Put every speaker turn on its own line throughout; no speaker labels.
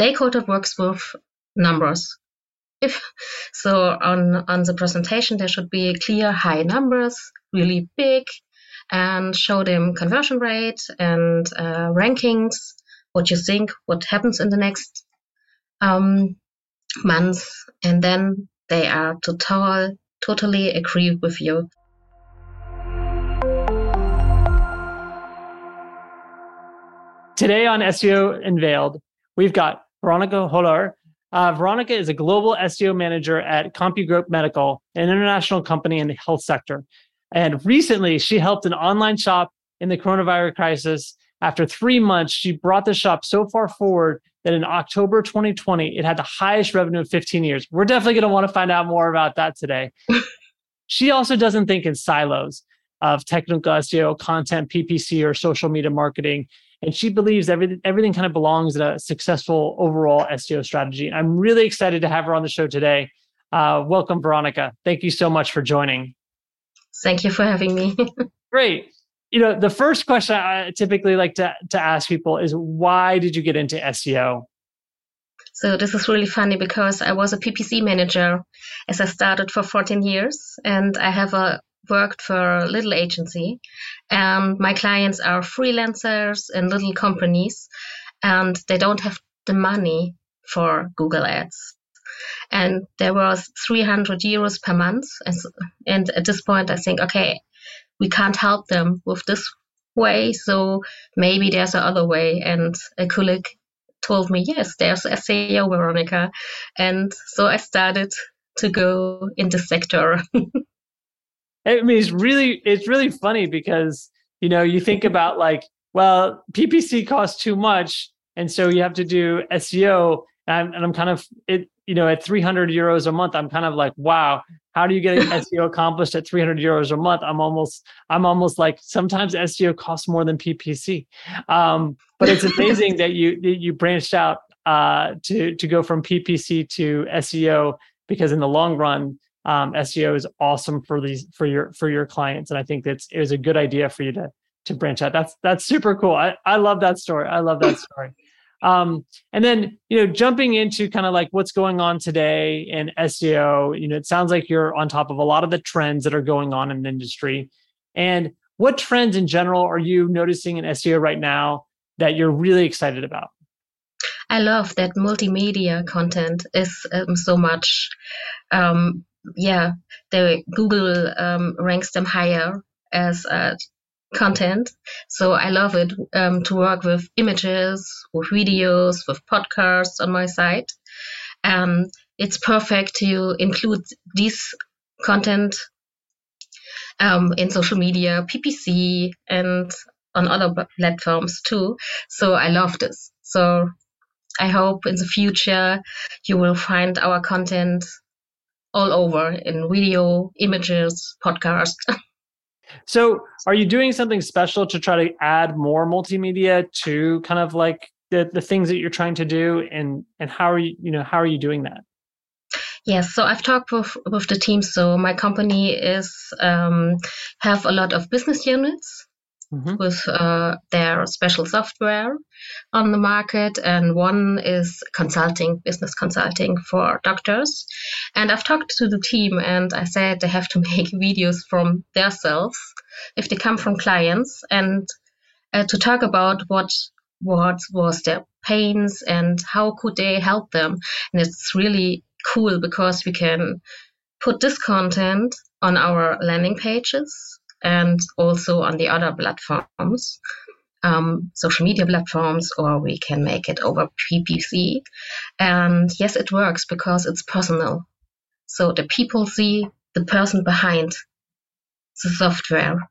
stakeholder works with numbers. If so, on on the presentation there should be clear high numbers, really big, and show them conversion rate and uh, rankings. What you think? What happens in the next um, months? And then they are total totally agree with you.
Today on SEO Unveiled, we've got Veronika Höller. Uh, Veronika is a global SEO manager at CompuGroup Medical, an international company in the health sector. And recently, she helped an online shop in the coronavirus crisis. After three months, she brought the shop so far forward that in October 2020, it had the highest revenue of 15 years. We're definitely going to want to find out more about that today. she also doesn't think in silos of technical SEO, content, PPC, or social media marketing and she believes everything everything kind of belongs in a successful overall SEO strategy. I'm really excited to have her on the show today. Uh, welcome, Veronika. Thank you so much for joining.
Thank you for having me.
Great. You know, the first question I typically like to, to ask people is why did you get into SEO?
So this is really funny because I was a PPC manager as I started for 14 years and I have a worked for a little agency, and my clients are freelancers and little companies, and they don't have the money for Google Ads. And there was 300 euros per month, and at this point, I think, okay, we can't help them with this way, so maybe there's another way. And a colleague told me, yes, there's SEO, Veronika, and so I started to go in the sector.
I mean, it's really it's really funny because you know you think about like, well, PPC costs too much, and so you have to do SEO. And I'm, and I'm kind of it, you know, at 300 euros a month, I'm kind of like, wow, how do you get SEO accomplished at 300 euros a month? I'm almost, I'm almost like sometimes SEO costs more than PPC. Um, but it's amazing that you you branched out uh, to to go from PPC to SEO because in the long run, um, SEO is awesome for these for your for your clients, and I think that's it was a good idea for you to to branch out. That's that's super cool. I I love that story. I love that story. Um, and then you know jumping into kind of like what's going on today in SEO. You know, it sounds like you're on top of a lot of the trends that are going on in the industry. And what trends in general are you noticing in SEO right now that you're really excited about?
I love that multimedia content is um, so much um, yeah, the Google um, ranks them higher as uh, content. So I love it um, to work with images, with videos, with podcasts on my site. Um, it's perfect to include this content um, in social media, PPC, and on other platforms too. So I love this. So I hope in the future you will find our content all over in video, images, podcast.
so, are you doing something special to try to add more multimedia to kind of like the, the things that you're trying to do and and how are you you know how are you doing that?
Yes, so I've talked with with the team. So my company is um, have a lot of business units mm-hmm. with uh, their special software on the market, and one is consulting, business consulting for doctors. And I've talked to the team, and I said they have to make videos from themselves if they come from clients, and uh, to talk about what what was their pains and how could they help them. And it's really cool because we can put this content on our landing pages and also on the other platforms, um, social media platforms, or we can make it over PPC. And yes, it works because it's personal. So the people see the person behind the software.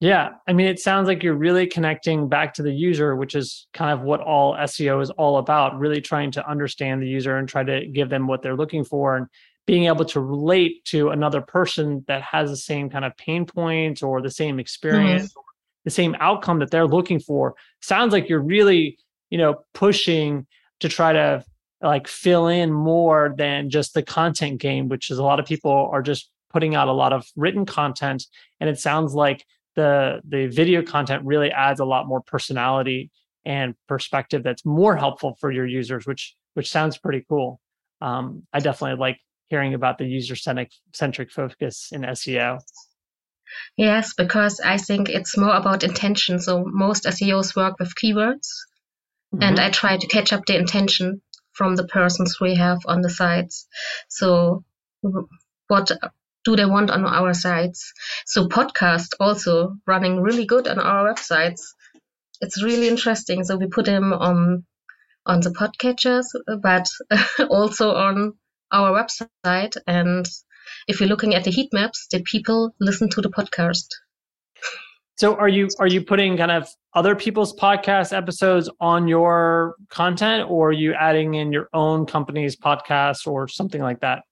Yeah, I mean, it sounds like you're really connecting back to the user, which is kind of what all SEO is all about. Really trying to understand the user and try to give them what they're looking for. And being able to relate to another person that has the same kind of pain points or the same experience mm-hmm. the same outcome that they're looking for sounds like you're really you know pushing to try to like fill in more than just the content game which is a lot of people are just putting out a lot of written content and it sounds like the the video content really adds a lot more personality and perspective that's more helpful for your users, which which sounds pretty cool. Um, I definitely like hearing about the user centric centric focus in SEO.
Yes, because I think it's more about intention. So most SEOs work with keywords, mm-hmm. and I try to catch up the intention from the persons we have on the sites. So what do they want on our sites? So podcast also running really good on our websites. It's really interesting. So we put them on on the podcatchers, but also on our website. And if you're looking at the heat maps, the people listen to the podcast.
So are you are you putting kind of other people's podcast episodes on your content or are you adding in your own company's podcast or something like that?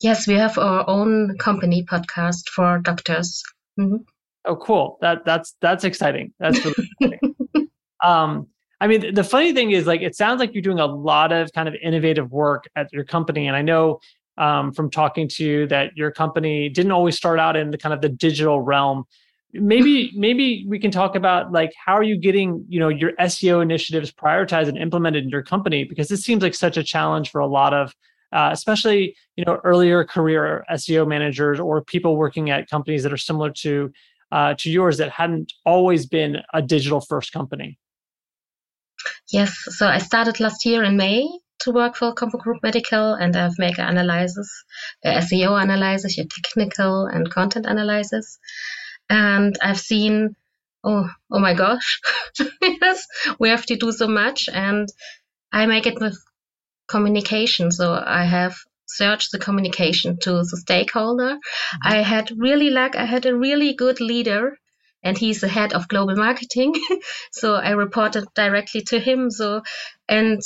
Yes, we have our own company podcast for doctors. Mm-hmm.
Oh, cool. That that's that's exciting. That's really exciting. um, I mean, the funny thing is, like, it sounds like you're doing a lot of kind of innovative work at your company, and I know um, from talking to you that your company didn't always start out in the kind of the digital realm. Maybe maybe we can talk about like how are you getting you know your SEO initiatives prioritized and implemented in your company because this seems like such a challenge for a lot of uh, especially you know earlier career SEO managers or people working at companies that are similar to uh, to yours that hadn't always been a digital first company.
Yes, so I started last year in May to work for CompuGroup Medical, and I've made an analysis, SEO analysis, your technical and content analysis, and I've seen, oh, oh my gosh, yes, we have to do so much, and I make it with communication. So I have searched the communication to the stakeholder. Mm-hmm. I had really luck. I had a really good leader and he's the head of global marketing. so I reported directly to him. So and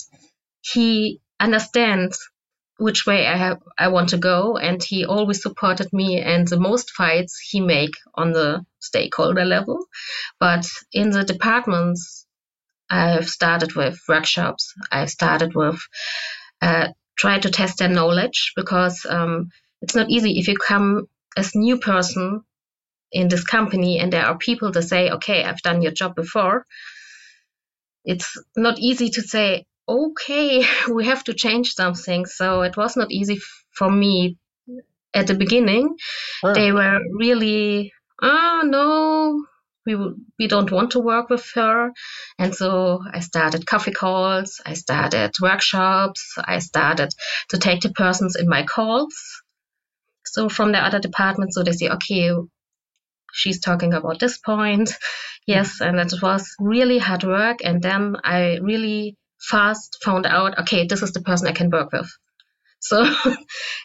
he understands which way I have I want to go and he always supported me and the most fights he make on the stakeholder level. But in the departments I've started with workshops. I've started with uh, try to test their knowledge because um, it's not easy if you come as new person in this company and there are people to say, okay, I've done your job before. It's not easy to say, okay, we have to change something. So it was not easy for me at the beginning. They were really, oh no, we we don't want to work with her and so i started coffee calls i started workshops i started to take the persons in my calls so from the other department so they say okay she's talking about this point yes and it was really hard work and then i really fast found out okay this is the person i can work with so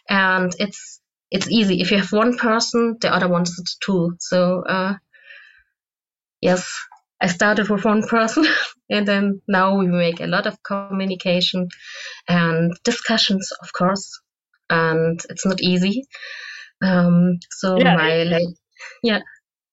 and it's it's easy if you have one person the other one is two so uh, yes, I started with one person and then now we make a lot of communication and discussions, of course. And it's not easy. Um, so yeah, my like, yeah.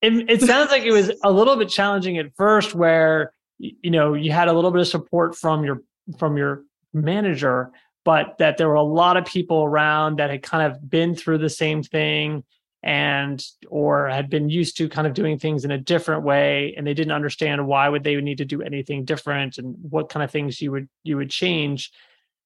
It, it sounds like it was a little bit challenging at first where, you know, you had a little bit of support from your, from your manager, but that there were a lot of people around that had kind of been through the same thing and or had been used to kind of doing things in a different way and they didn't understand why would they need to do anything different and what kind of things you would you would change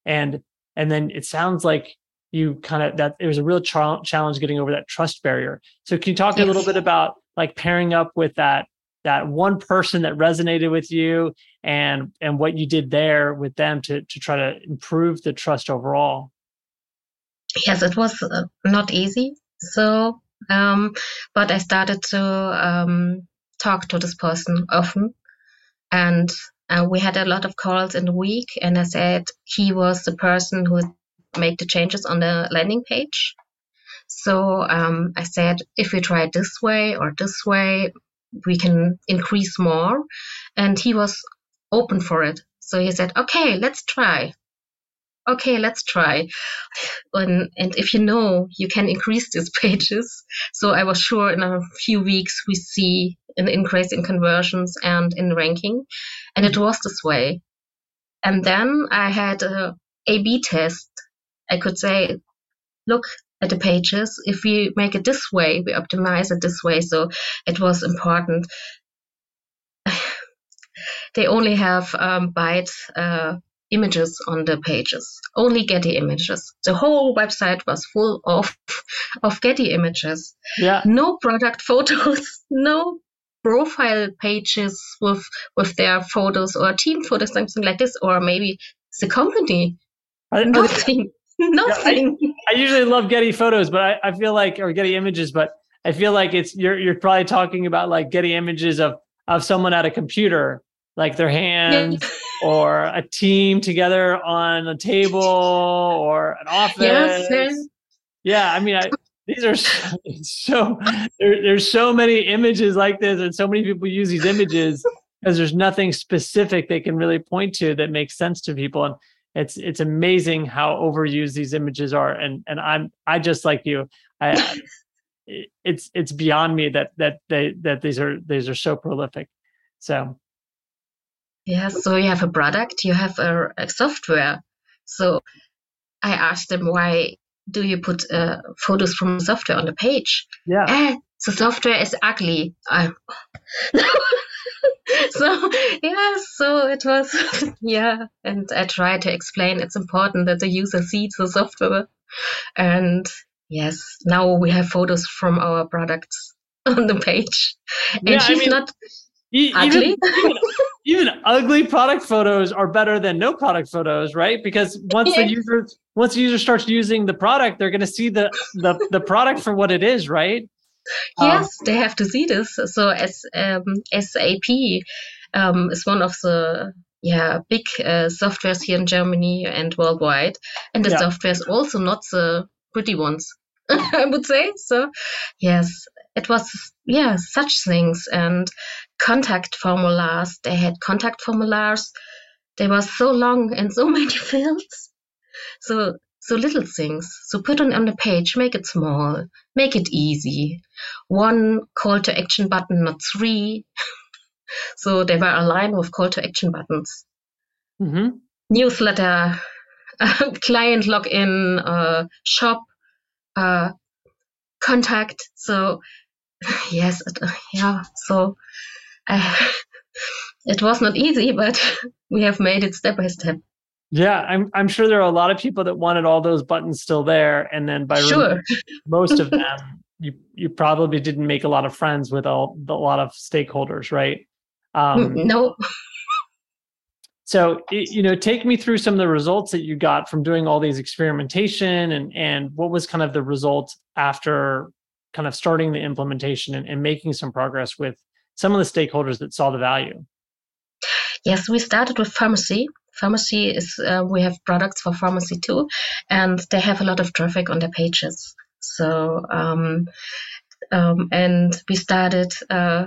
and and then it sounds like you kind of that it was a real ch- challenge getting over that trust barrier so can you talk yes. a little bit about like pairing up with that that one person that resonated with you and and what you did there with them to to try to improve the trust overall
yes it was uh, not easy so um, but I started to um, talk to this person often. And uh, we had a lot of calls in the week. And I said he was the person who made the changes on the landing page. So um, I said, if we try this way or this way, we can increase more. And he was open for it. So he said, okay, let's try okay, let's try. And, and if you know, you can increase these pages. So I was sure in a few weeks we see an increase in conversions and in ranking. And it was this way. And then I had a A-B test. I could say, look at the pages. If we make it this way, we optimize it this way. So it was important. they only have um, byte uh, images on the pages, only Getty images. The whole website was full of of Getty images.
Yeah.
No product photos, no profile pages with with their photos or team photos, something like this, or maybe the company. I, Nothing. Nothing.
Yeah, I, I, usually love Getty photos, but I, I feel like or Getty images, but I feel like it's you're you're probably talking about like Getty images of of someone at a computer, like their hands yeah. or a team together on a table or an office. Yes, yeah, I mean, I, these are so, so there, there's so many images like this, and so many people use these images because there's nothing specific they can really point to that makes sense to people. And it's it's amazing how overused these images are. And and I'm I just like you, I it's it's beyond me that that they that these are these are so prolific. So
yeah, so you have a product, you have a, a software. So I asked them why do you put uh, photos from software on the page?
Yeah. Eh,
the software is ugly. I, so yeah, so it was yeah, and I tried to explain it's important that the user sees the software, and yes, now we have photos from our products on the page, and yeah, she's I mean, not e- ugly.
Even, even, ugly product photos are better than no product photos, right? Because once yeah. the user once the user starts using the product, they're going to see the the the product for what it is, right?
Yes, um, they have to see this. So as um, SAP um, is one of the yeah big uh, softwares here in Germany and worldwide, and the yeah. software is also not the pretty ones. I would say so. Yes, it was yeah such things and contact formulars. They had contact formulars. They were so long and so many fields. So so little things. So put it on the page, make it small, make it easy. One call to action button, not three. so they were aligned with call to action buttons. Mm-hmm. Newsletter, client login, uh, shop, uh, contact. So yes, uh, yeah. So it was not easy, but we have made it step by step.
Yeah, I'm I'm sure there are a lot of people that wanted all those buttons still there, and then by
sure.
most of them, you you probably didn't make a lot of friends with all a lot of stakeholders, right?
Um, no.
so you know, take me through some of the results that you got from doing all these experimentation, and and what was kind of the result after kind of starting the implementation and, and making some progress with some of the stakeholders that saw the value.
Yes, we started with pharmacy pharmacy is uh, we have products for pharmacy too, and they have a lot of traffic on their pages. So um, um, and we started uh,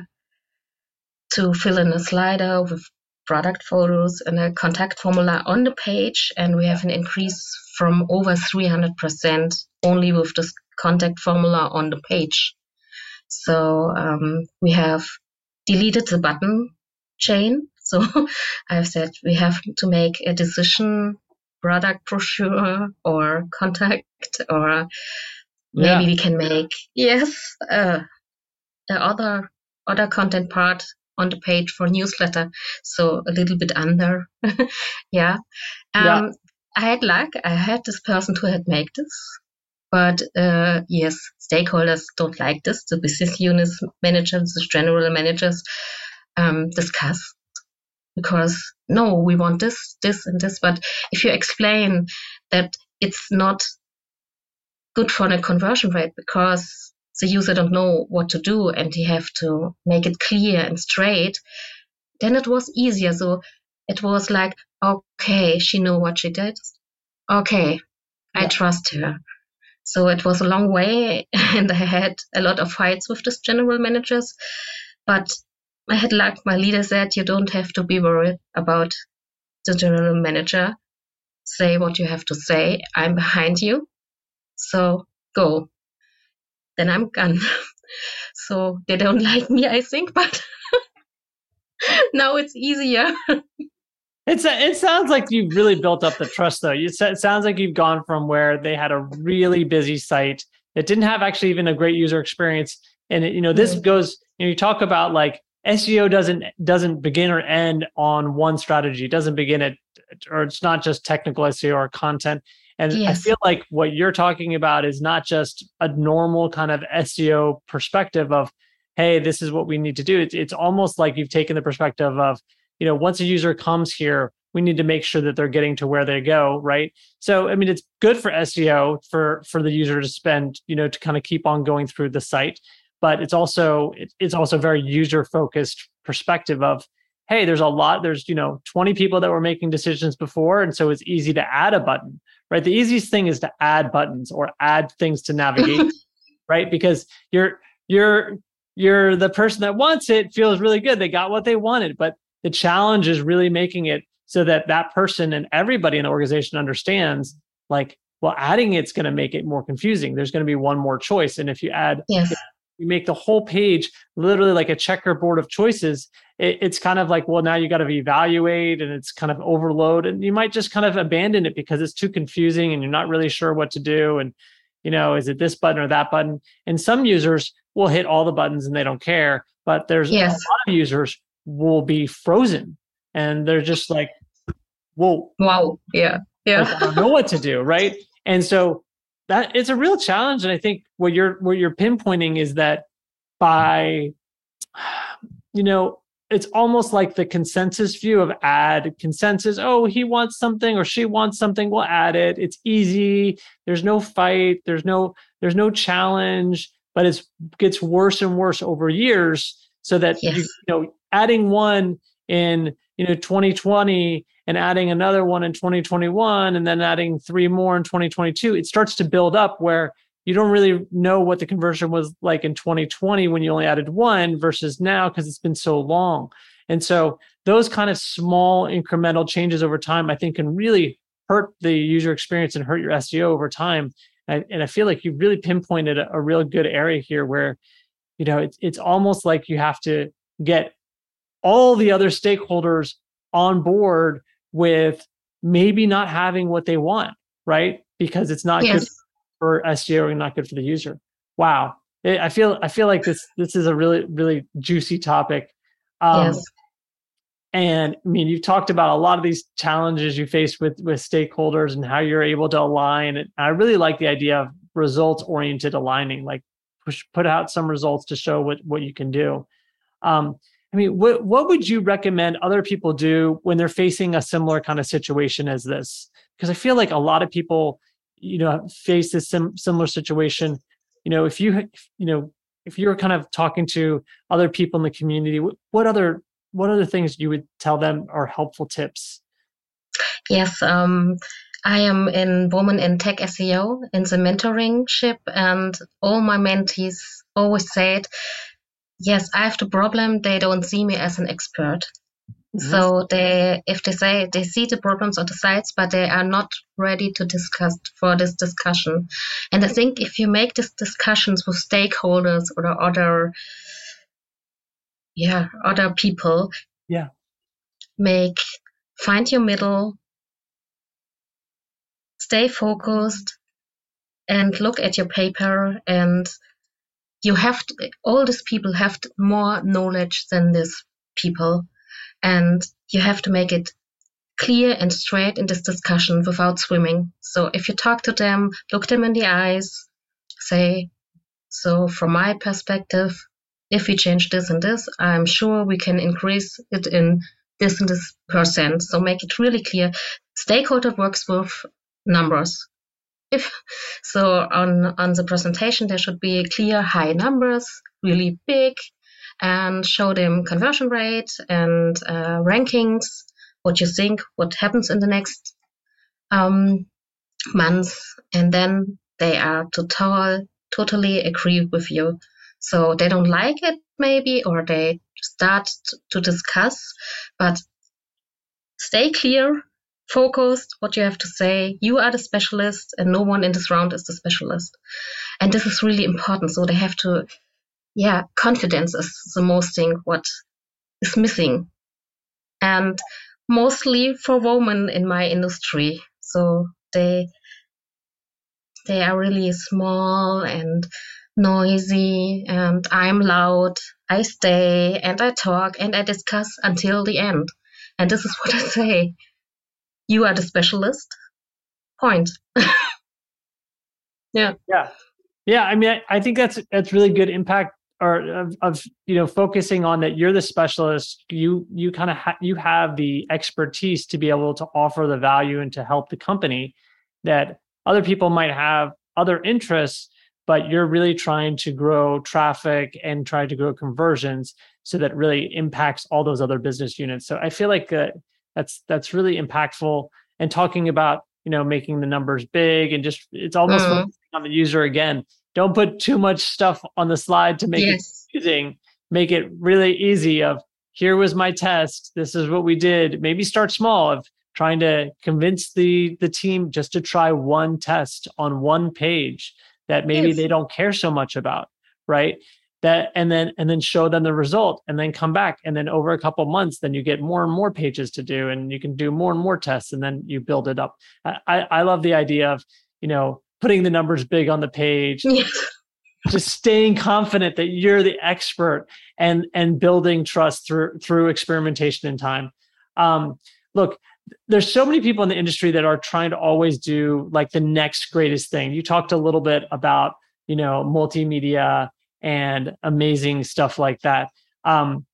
to fill in a slider with product photos and a contact formula on the page, and we have an increase from over 300% only with this contact formula on the page. So um, we have deleted the button chain so I've said we have to make a decision, product brochure or contact, or maybe yeah. we can make yes, uh, other other content part on the page for newsletter. So a little bit under, yeah. Um, yeah. I had luck. I had this person who had made this, but uh, yes, stakeholders don't like this. The business unit managers, the general managers um, discuss because no, we want this, this, and this. But if you explain that it's not good for the conversion rate because the user don't know what to do and you have to make it clear and straight, then it was easier. So it was like, okay, she knew what she did. Okay, yeah. I trust her. So it was a long way, and I had a lot of fights with this general managers. But I had luck. My leader said, you don't have to be worried about the general manager. Say what you have to say. I'm behind you. So go. Then I'm gone. so they don't like me, I think, but now it's easier.
It's a, it sounds like you've really built up the trust, though. You, it sounds like you've gone from where they had a really busy site that didn't have actually even a great user experience, and it, you know this mm-hmm. goes. You, know, you talk about like SEO doesn't doesn't begin or end on one strategy. It doesn't begin at or it's not just technical SEO or content. And yes. I feel like what you're talking about is not just a normal kind of SEO perspective of, hey, this is what we need to do. It's, it's almost like you've taken the perspective of, you know, once a user comes here, we need to make sure that they're getting to where they go, right? So, I mean, it's good for SEO for for the user to spend, you know, to kind of keep on going through the site, but it's also it's also very user focused perspective of hey there's a lot there's you know 20 people that were making decisions before and so it's easy to add a button right? The easiest thing is to add buttons or add things to navigate right? Because you're you're you're the person that wants it feels really good. They got what they wanted but the challenge is really making it so that that person and everybody in the organization understands like well adding it's going to make it more confusing. There's going to be one more choice and if you add
yes
you make the whole page literally like a checkerboard of choices it, it's kind of like well now you got to evaluate and it's kind of overload and you might just kind of abandon it because it's too confusing and you're not really sure what to do and you know is it this button or that button? And some users will hit all the buttons and they don't care but there's yes. a lot of users will be frozen and they're just like whoa.
Wow. Yeah. Yeah.
I don't know what to do right? And so that it's a real challenge and i think what you're what you're pinpointing is that by you know it's almost like the consensus view of add consensus oh he wants something or she wants something we'll add it it's easy there's no fight there's no there's no challenge but it gets worse and worse over years so that yes. you, you know adding one in you know 2020 and adding another one in 2021 and then adding three more in 2022 it starts to build up where you don't really know what the conversion was like in 2020 when you only added one versus now because it's been so long. And so those kind of small incremental changes over time i think can really hurt the user experience and hurt your seo over time. And, i feel like you really pinpointed a, a real good area here where you know it's, it's almost like you have to get all the other stakeholders on board with maybe not having what they want, right? Because it's not yes. good for SEO and not good for the user. Wow. I feel I feel like this this is a really really juicy topic. Um, yes. And I mean, you've talked about a lot of these challenges you face with with stakeholders and how you're able to align. And I really like the idea of results oriented aligning, like push put out some results to show what what you can do. Um, I mean, what what would you recommend other people do when they're facing a similar kind of situation as this? Because I feel like a lot of people, you know, face this sim- similar situation. You know, if you you know if you're kind of talking to other people in the community, what, what other what other things you would tell them are helpful tips?
Yes, um, I am in Woman in Tech SEO in the mentoring ship, and all my mentees always said yes, I have the problem. They don't see me as an expert. Mm-hmm. So they, if they say they see the problems on the sites, but they are not ready to discuss for this discussion. And I think if you make these discussions with stakeholders or other, yeah, other people,
yeah,
make find your middle, stay focused, and look at your paper and you have to, all these people have more knowledge than these people and you have to make it clear and straight in this discussion without swimming. So if you talk to them look them in the eyes say so from my perspective if we change this and this i'm sure we can increase it in this and this percent. So make it really clear. Stakeholder works with numbers if so on on the presentation there should be clear high numbers really big and show them conversion rate and uh, rankings what you think what happens in the next um, months and then they are total totally agree with you. So they don't like it maybe or they start to discuss but stay clear focused what you have to say you are the specialist and no one in this round is the specialist and this is really important so they have to yeah confidence is the most thing what is missing and mostly for women in my industry so they they are really small and noisy and I'm loud. I stay and I talk and I discuss until the end. And this is what I say. You are the specialist. Point. yeah.
Yeah. Yeah. I mean, I, I think that's that's really good impact or of, of, you know focusing on that you're the specialist you you kind of ha- you have the expertise to be able to offer the value and to help the company that other people might have other interests but you're really trying to grow traffic and try to grow conversions so that really impacts all those other business units so i feel like uh, that's that's really impactful and talking about you know making the numbers big and just it's almost mm. on the user again don't put too much stuff on the slide to make yes. it confusing make it really easy of here was my test this is what we did maybe start small of trying to convince the the team just to try one test on one page that maybe yes. they don't care so much about right that and then and then show them the result and then come back. And then over a couple months then you get more and more pages to do and you can do more and more tests and then you build it up. I i love the idea of you know putting the numbers big on the page just staying confident that you're the expert and and building trust through through experimentation and time. Um, look there's so many people in the industry that are trying to always do like the next greatest thing. You talked a little bit about you know multimedia and amazing stuff like that um,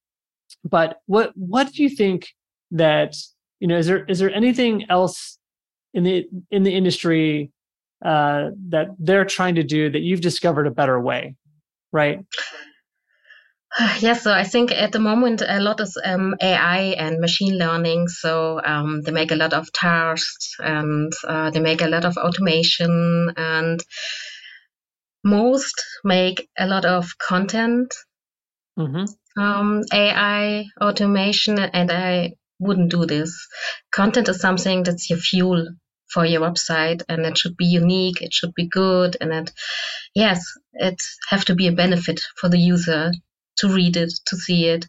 but what what do you think that you know is there is there anything else in the in the industry uh, that they're trying to do that you've discovered a better way, right?
Yes, so I think at the moment a lot is um, AI and machine learning. So um, they make a lot of tasks and uh, they make a lot of automation, and most make a lot of content. Mm-hmm. Um, AI automation, and I wouldn't do this. Content is something that's your fuel for your website and it should be unique it should be good and it yes it have to be a benefit for the user to read it to see it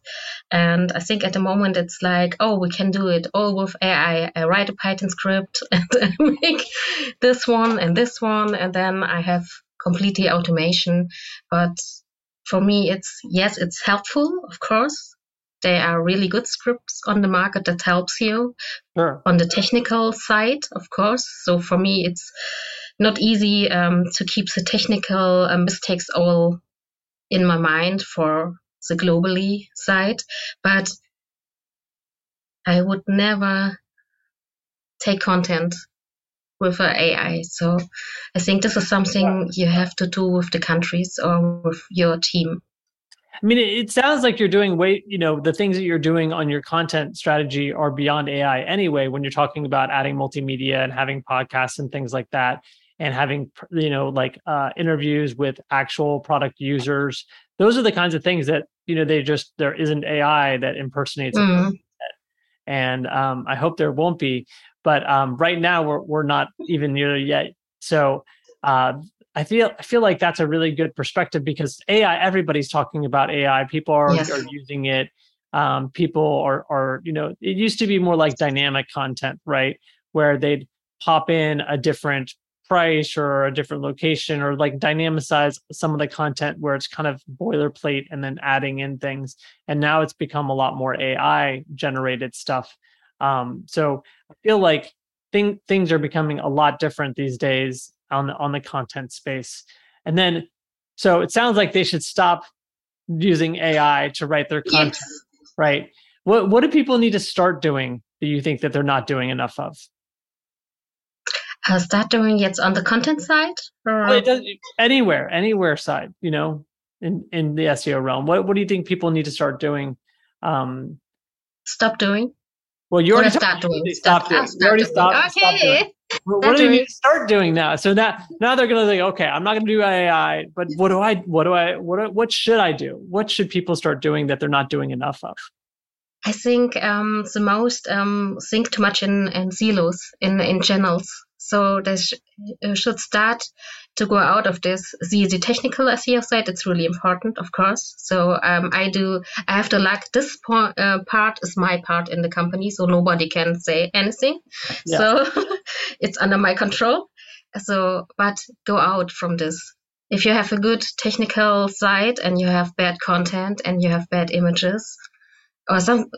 and i think at the moment it's like oh we can do it all with ai i write a python script and I make this one and this one and then i have completely automation but for me it's yes it's helpful of course there are really good scripts on the market that helps you sure. on the technical side, of course. So for me, it's not easy um, to keep the technical uh, mistakes all in my mind for the globally side, but I would never take content with AI. So I think this is something you have to do with the countries or with your team.
I mean, it, sounds like you're doing way, you know, the things that you're doing on your content strategy are beyond AI anyway. When you're talking about adding multimedia and having podcasts and things like that, and having, you know, like uh, interviews with actual product users, those are the kinds of things that you know they just there isn't AI that impersonates. Mm. And um, I hope there won't be, but um, right now we're we're not even near yet. So uh, I feel I feel like that's a really good perspective because AI, everybody's talking about AI. People are, yes. are using it. Um, people are are you know it used to be more like dynamic content, right? Where they'd pop in a different price or a different location or like dynamicize some of the content where it's kind of boilerplate and then adding in things. And now it's become a lot more AI generated stuff. Um, so I feel like thing, things are becoming a lot different these days on the on the content space. And then so it sounds like they should stop using AI to write their content, yes. right? What what do people need to start doing that you think that they're not doing enough of?
Uh, start doing it on the content side? Or?
Well, does, anywhere, anywhere side, you know, in, in the SEO realm. What what do you think people need to start doing? Um,
stop doing.
Well, you already start doing. Stop, doing. You already stopped. Okay. what do you need to start doing now? So now, now they're going to think, okay, I'm not going to do AI, but what do I, what do I, what, what should I do? What should people start doing that they're not doing enough of?
I think um, the most um, think too much in, in silos, in, in channels. So they sh- uh, should start to go out of this. The, the technical SEO side, it's really important, of course. So um, I do, I have to like this po- uh, part is my part in the company, so nobody can say anything. Yeah. So it's under my control. So, but go out from this if you have a good technical site and you have bad content and you have bad images or some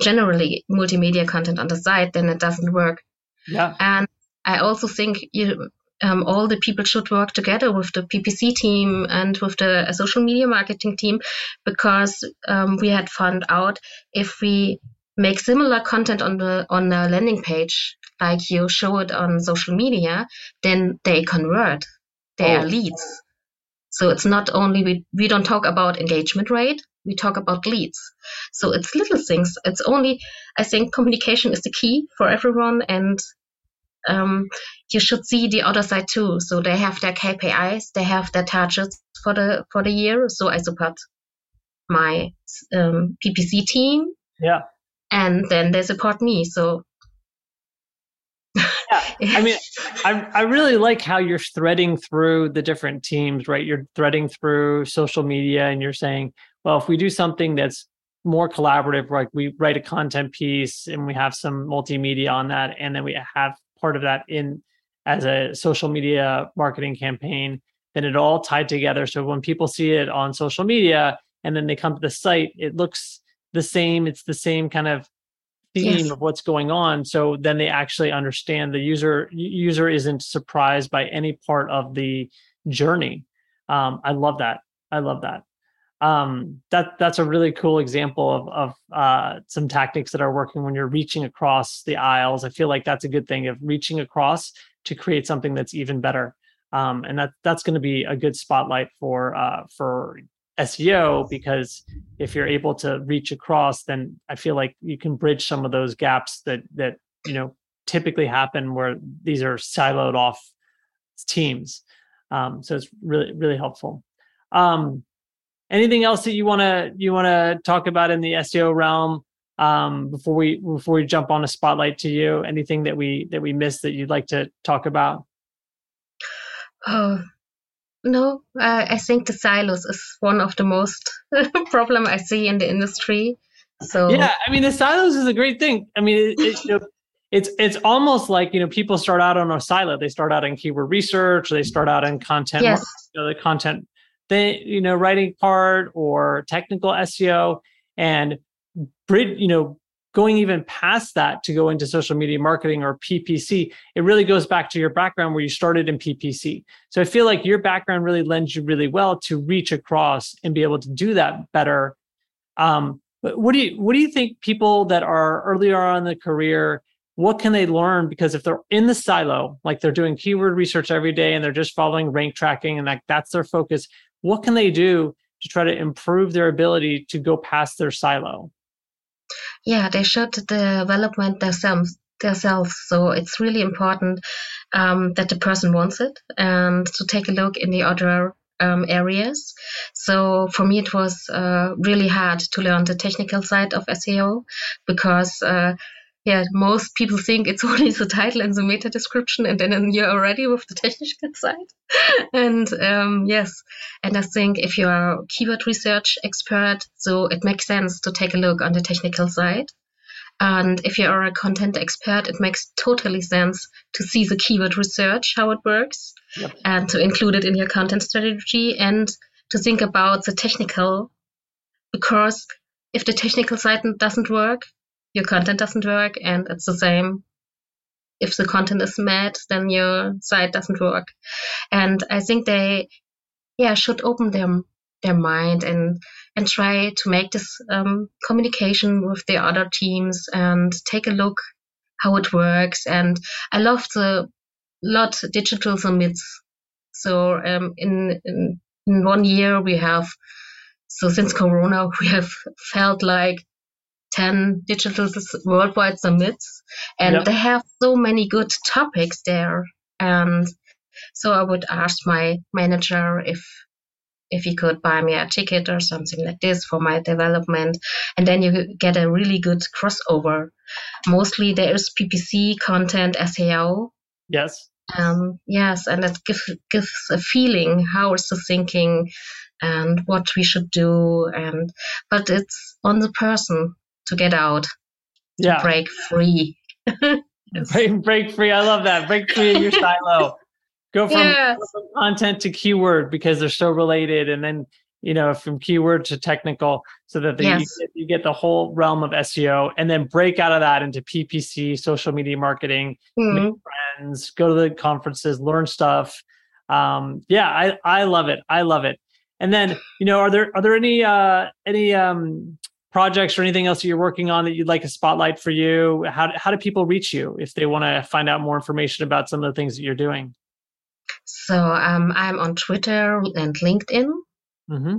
generally multimedia content on the site, then it doesn't work.
Yeah.
And I also think you um, all the people should work together with the PPC team and with the social media marketing team because um, we had found out if we make similar content on the on a landing page like you show it on social media then they convert. They oh. are leads. So it's not only we, we don't talk about engagement rate we talk about leads. So it's little things. It's only i think communication is the key for everyone and um, you should see the other side too. So they have their KPIs, they have their targets for the for the year. So I support my um, PPC team.
Yeah.
And then they support me. So.
yeah. I mean, I, I really like how you're threading through the different teams, right? You're threading through social media and you're saying, well, if we do something that's more collaborative, like we write a content piece and we have some multimedia on that, and then we have part of that in as a social media marketing campaign, then it all tied together. So when people see it on social media and then they come to the site, it looks the same. It's the same kind of theme yes. of what's going on. So then they actually understand the user user isn't surprised by any part of the journey. Um, I love that. I love that um, that that's a really cool example of of uh, some tactics that are working when you're reaching across the aisles. I feel like that's a good thing of reaching across to create something that's even better, um, and that that's going to be a good spotlight for uh, for SEO because if you're able to reach across, then I feel like you can bridge some of those gaps that that you know typically happen where these are siloed off teams. Um, so it's really really helpful. Um, anything else that you want to you want to talk about in the SEO realm um, before we before we jump on a spotlight to you? Anything that we that we missed that you'd like to talk about?
Oh no, uh, I think the silos is one of the most problem I see in the industry. So
yeah, I mean the silos is a great thing. I mean, it, it, you know, it's it's almost like you know people start out on a silo. They start out in keyword research. They start out in content.
Yes.
You know, the content the you know writing part or technical SEO and you know going even past that to go into social media marketing or PPC, it really goes back to your background where you started in PPC. So I feel like your background really lends you really well to reach across and be able to do that better. Um, but what do you what do you think people that are earlier on in the career what can they learn because if they're in the silo like they're doing keyword research every day and they're just following rank tracking and like that's their focus what can they do to try to improve their ability to go past their silo?
Yeah, they should develop themselves themselves. So it's really important um, that the person wants it and to take a look in the other um, areas. So for me, it was uh, really hard to learn the technical side of SEO because uh, yeah, most people think it's only the title and the meta description, and then you're already with the technical side. and um, yes, and I think if you are a keyword research expert, so it makes sense to take a look on the technical side. And if you are a content expert, it makes totally sense to see the keyword research, how it works, yep. and to include it in your content strategy and to think about the technical. Because if the technical side doesn't work, your content doesn't work and it's the same. If the content is mad then your site doesn't work. And i think they yeah should open their their mind and and try to make this um, communication with the other teams and take a look how it works. And i love the lot digital summits. So um, in, in in one year we have so since corona we have felt like 10 digital worldwide summits and yep. they have so many good topics there. And so i would ask my manager if if he could buy me a ticket or something like this for my development and then you get a really good crossover. Mostly there is ppc content seo
yes.
Um, yes and it give, gives a feeling how is the thinking and what we should do and but it's on the person to get out,
yeah.
break free.
break, break free. I love that. Break free in your silo. go from, yes. go from content to keyword because they're so related, and then you know from keyword to technical, so that the, yes. you, get, you, get, the whole realm of SEO, and then break out of that into PPC, social media marketing, mm-hmm. make friends, go to the conferences, learn stuff. Um, yeah, I I love it. I love it. And then, you know, are there are there any uh, any um, projects or anything else that you're working on that you'd like a spotlight for you? How how do people reach you if they want to find out more information about some of the things that you're doing?
So um, I'm on Twitter and LinkedIn. Mm-hmm.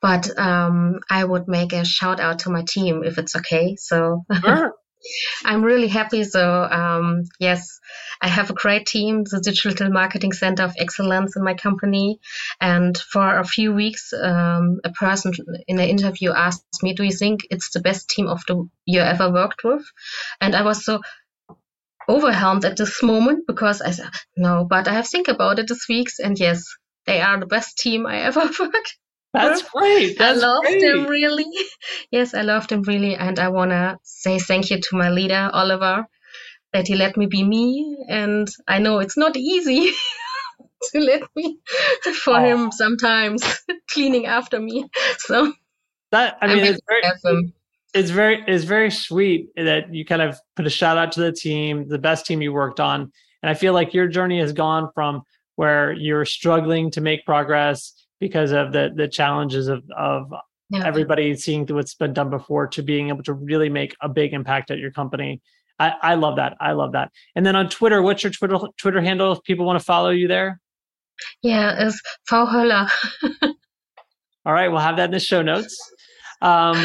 But um, I would make a shout out to my team if it's okay. So sure. I'm really happy. So, um, yes, I have a great team, the Digital Marketing Center of Excellence in my company. And for a few weeks, um, a person in an interview asked me, Do you think it's the best team of the you ever worked with? And I was so overwhelmed at this moment because I said, No, but I have think about it this week. And yes, they are the best team I ever worked
that's great. That's
I loved
great.
him really. Yes, I loved him really. And I want to say thank you to my leader, Oliver, that he let me be me. And I know it's not easy to let me for oh. him sometimes cleaning after me. So
that, I mean, it's very, it's very, it's very sweet that you kind of put a shout out to the team, the best team you worked on. And I feel like your journey has gone from where you're struggling to make progress because of the the challenges of of yeah. everybody seeing what's been done before to being able to really make a big impact at your company. I, I love that. I love that. And then on Twitter, what's your Twitter Twitter handle if people want to follow you there?
Yeah, it's Frau Höller.
All right, we'll have that in the show notes. Um,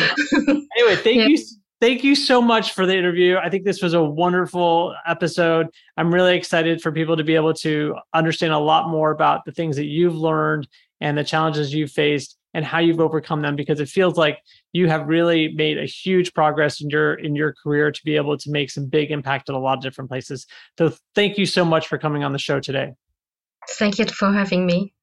anyway, thank yeah. you thank you so much for the interview. I think this was a wonderful episode. I'm really excited for people to be able to understand a lot more about the things that you've learned and the challenges you've faced and how you've overcome them because it feels like you have really made a huge progress in your in your career to be able to make some big impact at a lot of different places. So thank you so much for coming on the show today.
Thank you for having me